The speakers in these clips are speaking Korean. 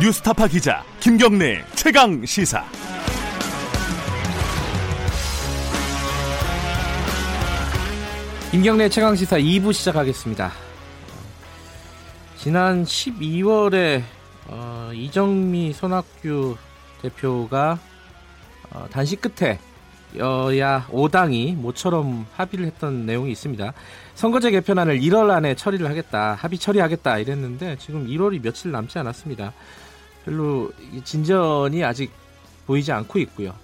뉴스타파 기자 김경래 최강 시사. 김경래 최강 시사 2부 시작하겠습니다. 지난 12월에 어, 이정미 손학규 대표가 어, 단식 끝에 여야 5당이 모처럼 합의를 했던 내용이 있습니다. 선거제 개편안을 1월 안에 처리를 하겠다, 합의 처리하겠다 이랬는데 지금 1월이 며칠 남지 않았습니다. 별로 진전이 아직 보이지 않고 있고요.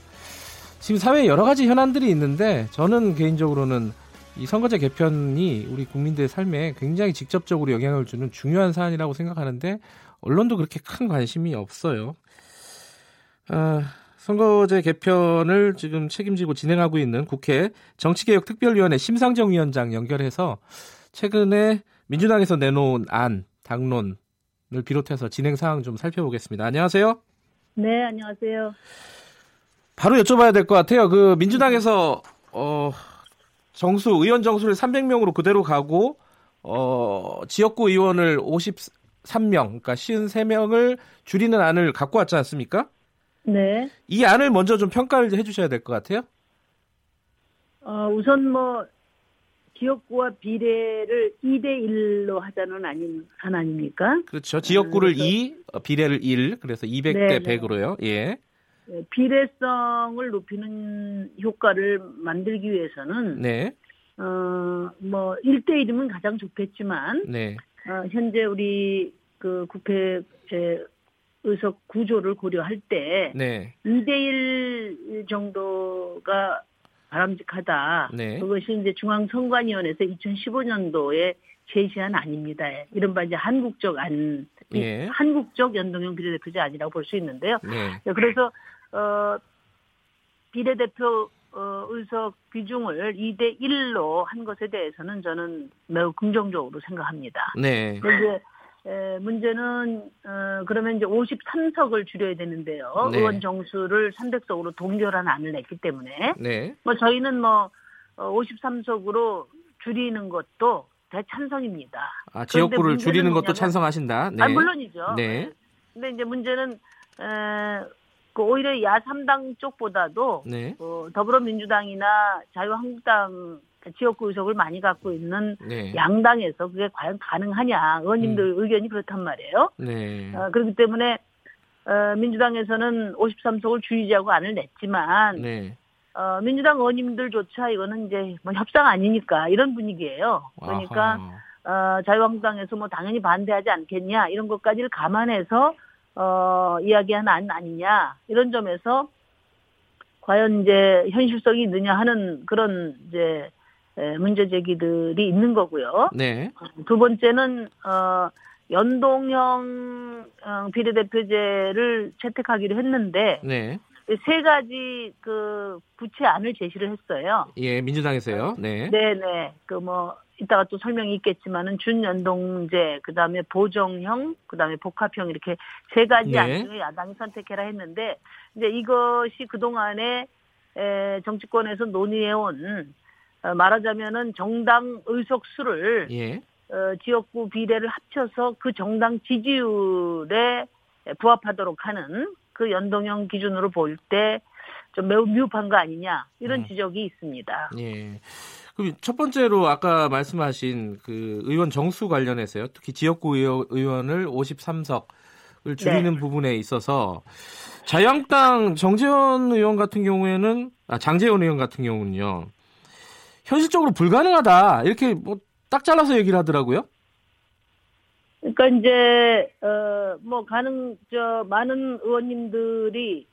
지금 사회에 여러 가지 현안들이 있는데 저는 개인적으로는 이 선거제 개편이 우리 국민들의 삶에 굉장히 직접적으로 영향을 주는 중요한 사안이라고 생각하는데 언론도 그렇게 큰 관심이 없어요. 아, 선거제 개편을 지금 책임지고 진행하고 있는 국회 정치개혁특별위원회 심상정 위원장 연결해서 최근에 민주당에서 내놓은 안, 당론 을 비롯해서 진행 사항 좀 살펴보겠습니다. 안녕하세요. 네, 안녕하세요. 바로 여쭤봐야 될 것 같아요. 그 민주당에서 어 정수 의원 정수를 300명으로 그대로 가고 어 지역구 의원을 53명, 그러니까 53명을 줄이는 안을 갖고 왔지 않습니까? 네. 이 안을 먼저 좀 평가를 해주셔야 될 것 같아요. 어, 우선 뭐 지역구와 비례를 2대 1로 하자는 아닌 안 아닙니까? 그렇죠. 지역구를 음, 2, 어, 비례를 1, 그래서 200대 네, 네. 100으로요. 예. 네, 비례성을 높이는 효과를 만들기 위해서는 네. 어, 뭐 1대 1이면 가장 좋겠지만 네. 어, 현재 우리 그 국회 에, 의석 구조를 고려할 때 네. 2대 1 정도가 바람직하다. 네. 그것이 이제 중앙선관위원회에서 2015년도에 제시한 안입니다. 이른바 이제 한국적 안, 예. 한국적 연동형 비례대표제 아니라고 볼 수 있는데요. 네. 그래서 어, 비례대표 어, 의석 비중을 2대 1로 한 것에 대해서는 저는 매우 긍정적으로 생각합니다. 네. 근데 에, 문제는 어, 그러면 이제 53석을 줄여야 되는데요. 네. 의원 정수를 300석으로 동결한 안을 냈기 때문에 네. 뭐 저희는 뭐 53석으로 줄이는 것도 대찬성입니다. 아, 지역구를 줄이는 것도 뭐냐면- 찬성하신다. 네. 아 물론이죠. 네. 근데 이제 문제는 에, 그 오히려 야삼당 쪽보다도 네. 어, 더불어민주당이나 자유한국당 지역구 의석을 많이 갖고 있는 네. 양당에서 그게 과연 가능하냐 의원님들 의견이 그렇단 말이에요. 네. 어, 그렇기 때문에 어, 민주당에서는 53석을 줄이자고 안을 냈지만 네. 어, 민주당 의원님들조차 이거는 이제 뭐 협상 아니니까 이런 분위기예요. 그러니까 아하. 어, 자유한국당에서 뭐 당연히 반대하지 않겠냐 이런 것까지를 감안해서 어, 이야기한 안 아니냐 이런 점에서 과연 이제 현실성이 있느냐 하는 그런 이제 에, 문제 제기들이 있는 거고요. 네. 두 번째는 어, 연동형 어, 비례대표제를 채택하기로 했는데 네. 세 가지 그 구체안을 제시를 했어요. 예, 민주당에서요. 네. 네 네. 그 뭐 이따가 또 설명이 있겠지만은 준연동제, 그 다음에 보정형, 그 다음에 복합형 이렇게 세 가지 네. 안 중에 야당이 선택해라 했는데 이제 이것이 그 동안에 정치권에서 논의해온 어, 말하자면은 정당 의석 수를 예. 어, 지역구 비례를 합쳐서 그 정당 지지율에 부합하도록 하는 그 연동형 기준으로 볼 때 좀 매우 미흡한 거 아니냐 이런 음. 지적이 있습니다. 예. 그럼 첫 번째로 아까 말씀하신 그 의원 정수 관련해서요. 특히 지역구 의원, 의원을 53석을 줄이는 네. 부분에 있어서 자유한국당 정재원 의원 같은 경우에는 아 장재원 의원 같은 경우는요. 현실적으로 불가능하다. 이렇게 뭐 딱 잘라서 얘기를 하더라고요. 그러니까 이제 어 뭐 가능 저 많은 의원님들이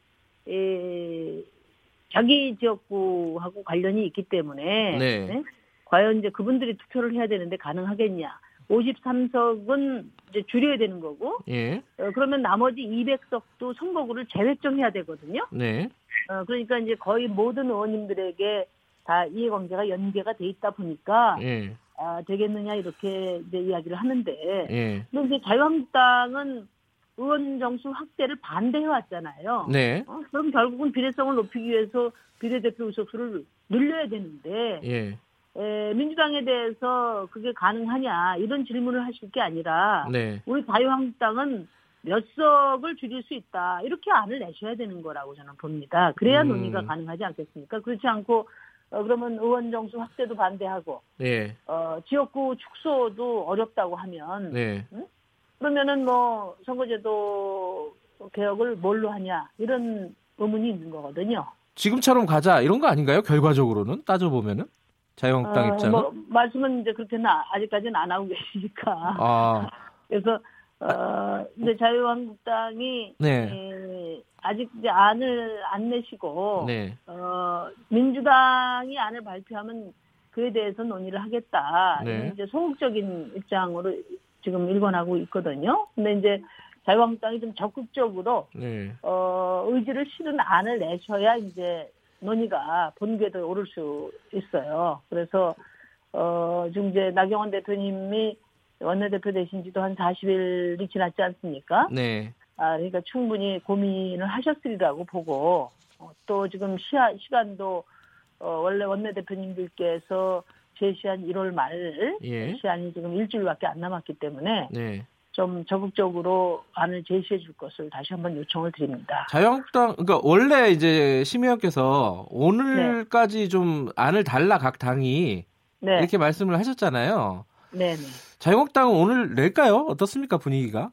에, 자기 지역구하고 관련이 있기 때문에 네. 네? 과연 이제 그분들이 투표를 해야 되는데 가능하겠냐? 53석은 이제 줄여야 되는 거고 예. 어, 그러면 나머지 200석도 선거구를 재획정해야 되거든요. 네. 어, 그러니까 이제 거의 모든 의원님들에게 다 이해관계가 연계가 돼 있다 보니까 예. 아, 되겠느냐 이렇게 이제 이야기를 하는데 예. 근데 이제 자유한국당은 의원 정수 확대를 반대해 왔잖아요. 네. 어, 그럼 결국은 비례성을 높이기 위해서 비례대표 의석수를 늘려야 되는데 예. 에, 민주당에 대해서 그게 가능하냐 이런 질문을 하실 게 아니라 네. 우리 자유한국당은 몇 석을 줄일 수 있다. 이렇게 안을 내셔야 되는 거라고 저는 봅니다. 그래야 음. 논의가 가능하지 않겠습니까? 그렇지 않고 어, 그러면 의원 정수 확대도 반대하고 네, 어, 지역구 축소도 어렵다고 하면 네. 그러면은 뭐 선거제도 개혁을 뭘로 하냐 이런 의문이 있는 거거든요. 지금처럼 가자 이런 거 아닌가요? 결과적으로는 따져 보면은 자유한국당 어, 입장은. 뭐 말씀은 이제 그렇게는 아- 아직까지는 안 하고 계시니까. 아, 그래서 어 이제 자유한국당이 네, 에, 아직 이제 안을 안 내시고 네, 어 민주당이 안을 발표하면 그에 대해서 논의를 하겠다. 네. 이제 소극적인 입장으로 지금 일관하고 있거든요. 근데 이제 자유한국당이 좀 적극적으로 네. 어, 의지를 실은 안을 내셔야 이제 논의가 본궤도에 오를 수 있어요. 그래서 어, 지금 이제 나경원 대표님이 원내대표 되신 지도 한 40일이 지났지 않습니까? 네, 아, 그러니까 충분히 고민을 하셨으리라고 보고 어, 또 지금 시하, 시간도 어, 원래 원내대표님들께서 제시한 1월 말 예, 시한이 지금 일주일밖에 안 남았기 때문에 네. 좀 적극적으로 안을 제시해 줄 것을 다시 한번 요청을 드립니다. 자유한국당, 그러니까 원래 이제 심의원께서 오늘까지 좀 안을 달라 각 당이 네, 이렇게 말씀을 하셨잖아요. 네, 네. 자유한국당은 오늘 낼까요? 어떻습니까 분위기가?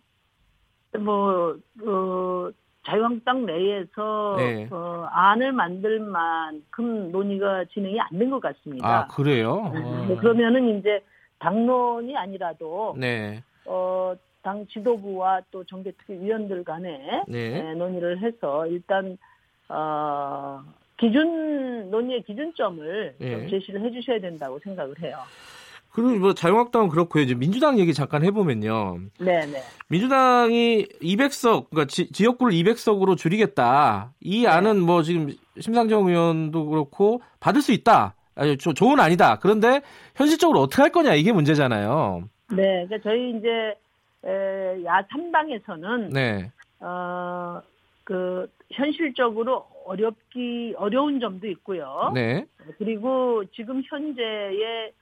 뭐 어, 자유한국당 내에서 네. 어, 안을 만들 만큼 논의가 진행이 안 된 것 같습니다. 아 그래요? 네, 그러면은 이제 당론이 아니라도 네, 어, 당 지도부와 또 정개특위 위원들 간에 네, 네, 논의를 해서 일단 어, 기준 논의의 기준점을 네. 좀 제시를 해주셔야 된다고 생각을 해요. 그리고 뭐 자유한국당은 그렇고요. 이제 민주당 얘기 잠깐 해보면요. 네, 네. 민주당이 200석, 그러니까 지, 지역구를 200석으로 줄이겠다. 이 네. 안은 뭐 지금 심상정 의원도 그렇고 받을 수 있다. 아니, 조- 좋은 아니다. 그런데 현실적으로 어떻게 할 거냐 이게 문제잖아요. 네, 그러니까 저희 이제 에, 야 3당에서는 네, 어, 그 현실적으로 어렵기 어려운 점도 있고요. 네, 그리고 지금 현재의 에,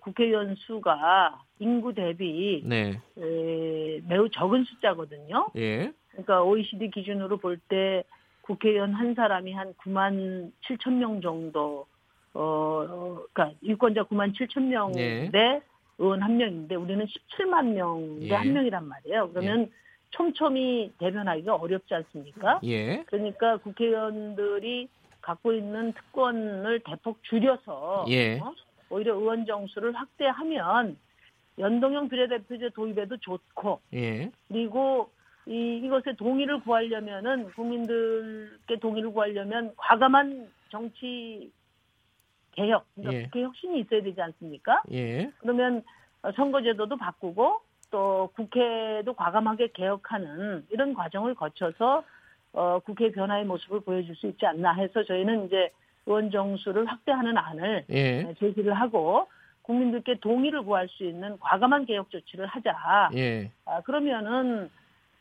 국회의원 수가 인구 대비 네, 에, 매우 적은 숫자거든요. 예, 그러니까 OECD 기준으로 볼 때 국회의원 한 사람이 한 9만 7천 명 정도 어, 어, 그러니까 유권자 9만 7천 명 네. 대 의원 한 명인데 우리는 17만 명대 예. 한 명이란 말이에요. 그러면 촘촘히 대변하기가 어렵지 않습니까? 예, 그러니까 국회의원들이 갖고 있는 특권을 대폭 줄여서 예. 어? 오히려 의원 정수를 확대하면 연동형 비례대표제 도입에도 좋고 예, 그리고 이 이것에 동의를 구하려면은 국민들께 동의를 구하려면 과감한 정치 개혁, 그러니까 예. 국회 혁신이 있어야 되지 않습니까? 예, 그러면 어, 선거제도도 바꾸고 또 국회도 과감하게 개혁하는 이런 과정을 거쳐서 어, 국회 변화의 모습을 보여줄 수 있지 않나 해서 저희는 이제 의원 정수를 확대하는 안을 예, 제시를 하고 국민들께 동의를 구할 수 있는 과감한 개혁 조치를 하자. 예. 아, 그러면은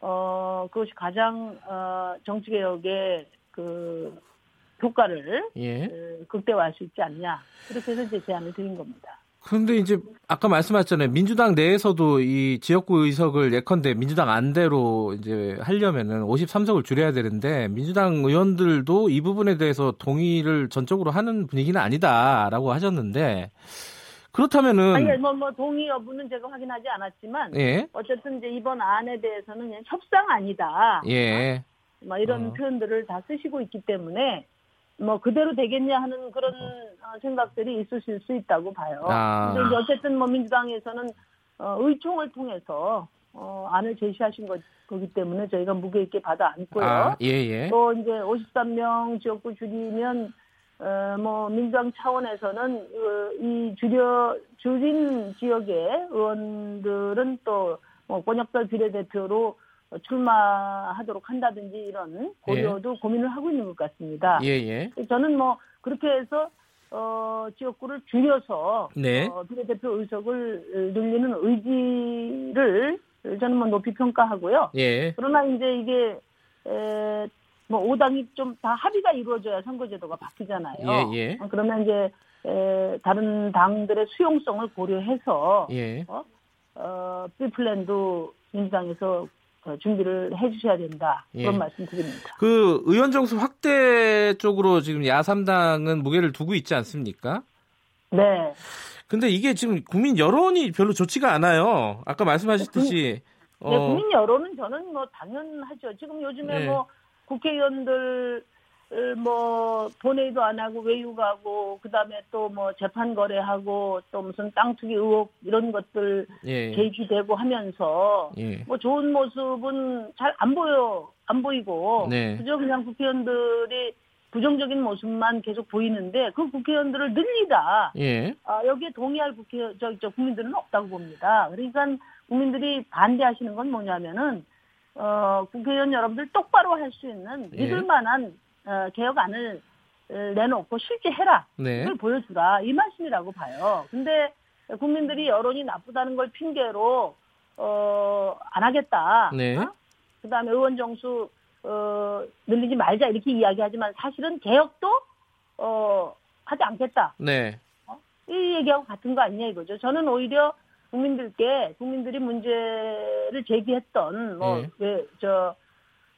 어 그것이 가장 어 정치 개혁의 그 효과를 예. 어, 극대화할 수 있지 않냐 이렇게 해서 이제 제안을 드린 겁니다. 그런데 이제 아까 말씀하셨잖아요. 민주당 내에서도 이 지역구 의석을 예컨대 민주당 안대로 이제 하려면은 53석을 줄여야 되는데 민주당 의원들도 이 부분에 대해서 동의를 전적으로 하는 분위기는 아니다라고 하셨는데 그렇다면은 아니 뭐, 뭐 동의 여부는 제가 확인하지 않았지만 예. 어쨌든 이제 이번 안에 대해서는 그냥 협상 아니다. 예. 뭐 이런 어. 표현들을 다 쓰시고 있기 때문에 뭐 그대로 되겠냐 하는 그런 어, 생각들이 있으실 수 있다고 봐요. 아. 근데 어쨌든 뭐 민주당에서는 어, 의총을 통해서 어, 안을 제시하신 거, 거기 때문에 저희가 무게 있게 받아 안고요. 아, 예, 예. 또 이제 53명 지역구 줄이면 어, 뭐 민주당 차원에서는 어, 이 줄여 줄인 지역의 의원들은 또뭐 권역별 비례대표로 출마하도록 한다든지 이런 고려도 고민을 하고 있는 것 같습니다. 예, 예. 저는 뭐 그렇게 해서 어, 지역구를 줄여서 네. 어, 비례대표 의석을 늘리는 의지를 저는 뭐 높이 평가하고요. 예. 그러나 이제 이게 에, 뭐 5당이 좀 다 합의가 이루어져야 선거제도가 바뀌잖아요. 예, 예. 어, 그러면 이제 에, 다른 당들의 수용성을 고려해서 예. 어, B 플랜도 민주당에서 어, 준비를 해주셔야 된다 그런 예. 말씀드립니다. 그 의원 정수 확대 쪽으로 지금 야삼당은 무게를 두고 있지 않습니까? 네, 근데 이게 지금 국민 여론이 별로 좋지가 않아요. 아까 말씀하셨듯이 어, 네, 국민 여론은 저는 뭐 당연하죠. 지금 요즘에 네. 뭐 국회의원들 뭐 본회의도 안 하고 외유가고 그다음에 또 뭐 재판 거래하고 또 무슨 땅 투기 의혹 이런 것들 예, 제기되고 하면서 예, 뭐 좋은 모습은 잘 안 보여 안 보이고 네. 그저 그냥 국회의원들이 부정적인 모습만 계속 보이는데 그 국회의원들을 늘리다 예, 아, 여기에 동의할 국회 저, 저 국민들은 없다고 봅니다. 그러니까 국민들이 반대하시는 건 뭐냐면은 어, 국회의원 여러분들 똑바로 할 수 있는 예. 믿을 만한 어, 개혁안을 어, 내놓고 실제 해라. 네, 그걸 보여주라 이 말씀이라고 봐요. 근데 국민들이 여론이 나쁘다는 걸 핑계로 어, 안 하겠다. 네. 어? 그다음에 의원 정수 어, 늘리지 말자 이렇게 이야기하지만 사실은 개혁도 어, 하지 않겠다. 네, 이 얘기하고 같은 거 아니냐 이거죠. 저는 오히려 국민들께 국민들이 문제를 제기했던 뭐 예. 왜저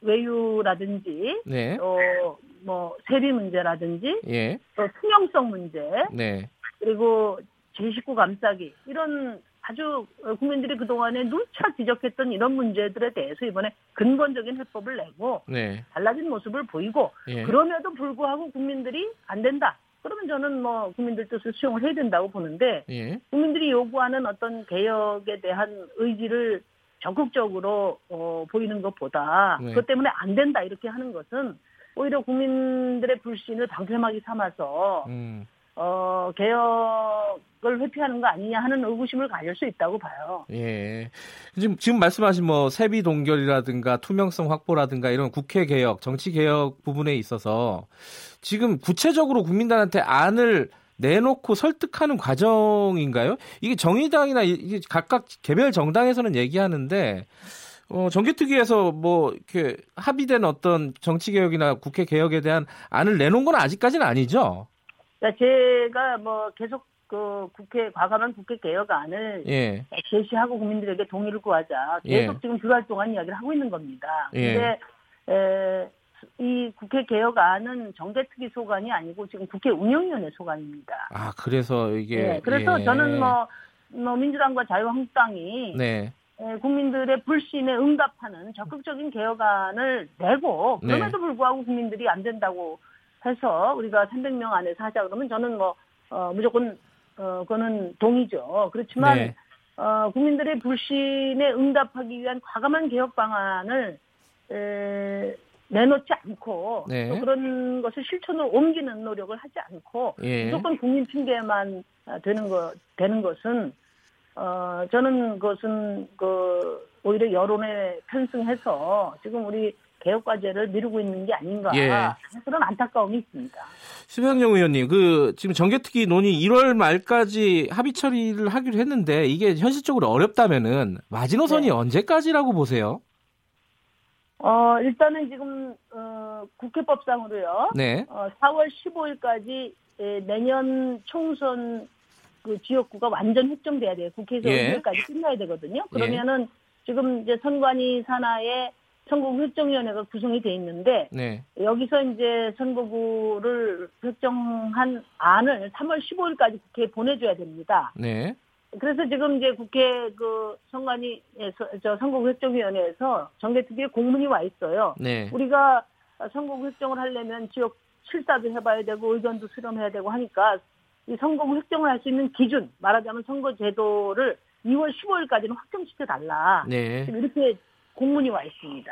외유라든지 네, 또뭐 세비 문제라든지 예, 또 투명성 문제 네, 그리고 제19 감싸기 이런 아주 어, 국민들이 그동안에 누차 지적했던 이런 문제들에 대해서 이번에 근본적인 해법을 내고 네, 달라진 모습을 보이고 예, 그럼에도 불구하고 국민들이 안 된다. 그러면 저는 뭐 국민들 뜻을 수용을 해야 된다고 보는데 예, 국민들이 요구하는 어떤 개혁에 대한 의지를 적극적으로 어, 보이는 것보다 네. 그것 때문에 안 된다 이렇게 하는 것은 오히려 국민들의 불신을 방패막이 삼아서 음, 어, 개혁을 회피하는 거 아니냐 하는 의구심을 가질 수 있다고 봐요. 예. 지금 지금 말씀하신 뭐 세비 동결이라든가 투명성 확보라든가 이런 국회 개혁, 정치 개혁 부분에 있어서 지금 구체적으로 국민들한테 안을 내놓고 설득하는 과정인가요? 이게 정의당이나 이- 이게 각각 개별 정당에서는 얘기하는데 어, 정기특위에서 뭐 이렇게 합의된 어떤 정치 개혁이나 국회 개혁에 대한 안을 내놓은 건 아직까지는 아니죠. 그러니까 제가 뭐 계속 그 국회 과감한 국회 개혁안을 예. 제시하고 국민들에게 동의를 구하자. 계속 예. 지금 두 달 동안 이야기를 하고 있는 겁니다. 예. 근데 에, 이 국회 개혁안은 정개특위 소관이 아니고 지금 국회 운영위원회 소관입니다. 아, 그래서 이게 예, 그래서 예. 저는 뭐, 뭐 민주당과 자유한국당이 네. 에, 국민들의 불신에 응답하는 적극적인 개혁안을 내고 네. 그럼에도 불구하고 국민들이 안 된다고 해서 우리가 300명 안에서 하자 그러면 저는 뭐 어, 무조건 어, 그거는 동의죠. 그렇지만 네. 어, 국민들의 불신에 응답하기 위한 과감한 개혁 방안을 에, 내놓지 않고 네. 또 그런 것을 실천으로 옮기는 노력을 하지 않고 예. 무조건 국민 핑계만 아, 되는 거 되는 것은 어 저는 그것은 그 오히려 여론에 편승해서 지금 우리 개혁 과제를 미루고 있는 게 아닌가 예. 그런 안타까움이 있습니다. 심상정 의원님, 그 지금 정개특위 논의 1월 말까지 합의 처리를 하기로 했는데 이게 현실적으로 어렵다면은 마지노선이 네. 언제까지라고 보세요? 어 일단은 지금 어 국회법상으로요. 네, 어 4월 15일까지 내년 총선 그 지역구가 완전 획정돼야 돼요. 국회에서 예. 의결까지 끝나야 되거든요. 그러면은 지금 이제 선관위 산하에 선거구 획정위원회가 구성이 돼 있는데 네, 여기서 이제 선거구를 획정한 안을 3월 15일까지 국회에 보내줘야 됩니다. 네, 그래서 지금 이제 국회 그 선관위에서 저 선거구 획정위원회에서 정개특위에 공문이 와 있어요. 네, 우리가 선거구 획정을 하려면 지역 실사도 해봐야 되고 의견도 수렴해야 되고 하니까 이 선거구 획정을 할 수 있는 기준 말하자면 선거 제도를 2월 15일까지는 확정시켜 달라. 네. 지금 이렇게 공문이 와 있습니다.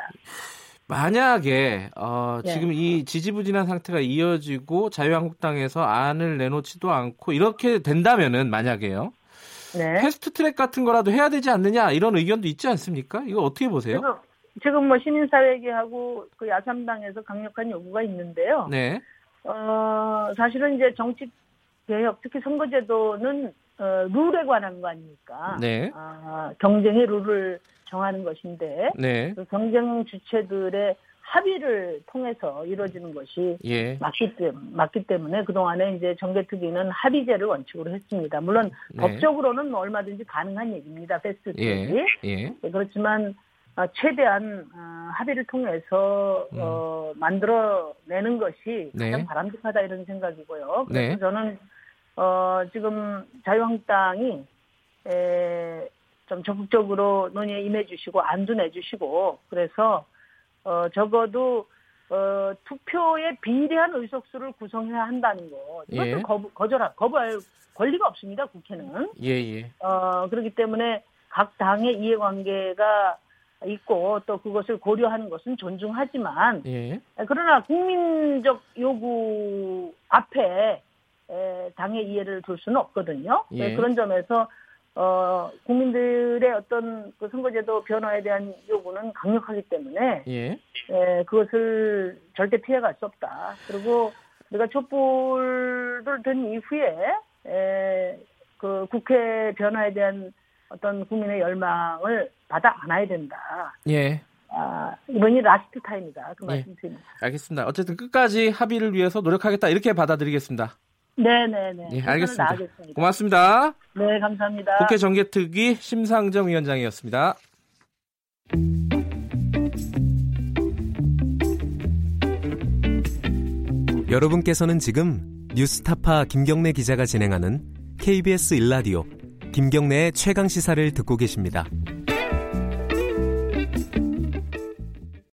만약에 어, 네. 지금 이 지지부진한 상태가 이어지고 자유한국당에서 안을 내놓지도 않고 이렇게 된다면은 만약에요. 네. 패스트트랙 같은 거라도 해야 되지 않느냐 이런 의견도 있지 않습니까? 이거 어떻게 보세요? 지금 뭐 시민사회계하고 그 야삼당에서 강력한 요구가 있는데요. 네, 어, 사실은 이제 정치 개혁, 특히 선거제도는 어, 룰에 관한 거 아닙니까? 네. 아, 경쟁의 룰을 정하는 것인데 네, 그 경쟁 주체들의 합의를 통해서 이루어지는 것이 예, 맞기, 때문에, 맞기 때문에 그동안에 이제 정개특위는 합의제를 원칙으로 했습니다. 물론 네. 법적으로는 뭐 얼마든지 가능한 얘기입니다. 패스트 예. 예, 네, 그렇지만 어, 최대한 어, 합의를 통해서 음. 어, 만들어내는 것이 네. 가장 바람직하다 이런 생각이고요. 그래서 네. 저는 어, 지금 자유한국당이 에, 좀 적극적으로 논의에 임해주시고 안도 내주시고 그래서 어, 적어도 어, 투표에 비례한 의석수를 구성해야 한다는 거 이것도 예. 거부, 거절할 거부할 권리가 없습니다 국회는 예, 예. 어, 그렇기 때문에 각 당의 이해관계가 있고 또 그것을 고려하는 것은 존중하지만 예. 그러나 국민적 요구 앞에 에, 당의 이해를 둘 수는 없거든요. 예. 네, 그런 점에서 어, 국민들의 어떤 그 선거제도 변화에 대한 요구는 강력하기 때문에 예. 에, 그것을 절대 피해갈 수 없다. 그리고 우리가 촛불을 든 이후에 에, 그 국회 변화에 대한 어떤 국민의 열망을 받아 안아야 된다. 예. 아, 이번이 last time이다. 그 예. 말씀 드립니다. 알겠습니다. 어쨌든 끝까지 합의를 위해서 노력하겠다 이렇게 받아들이겠습니다. 네네네. 예, 최선을 알겠습니다. 고맙습니다. 네, 감사합니다. 국회 정개특위 심상정 위원장이었습니다. 여러분께서는 지금 뉴스타파 김경래 기자가 진행하는 KBS 일라디오 김경래의 최강 시사를 듣고 계십니다.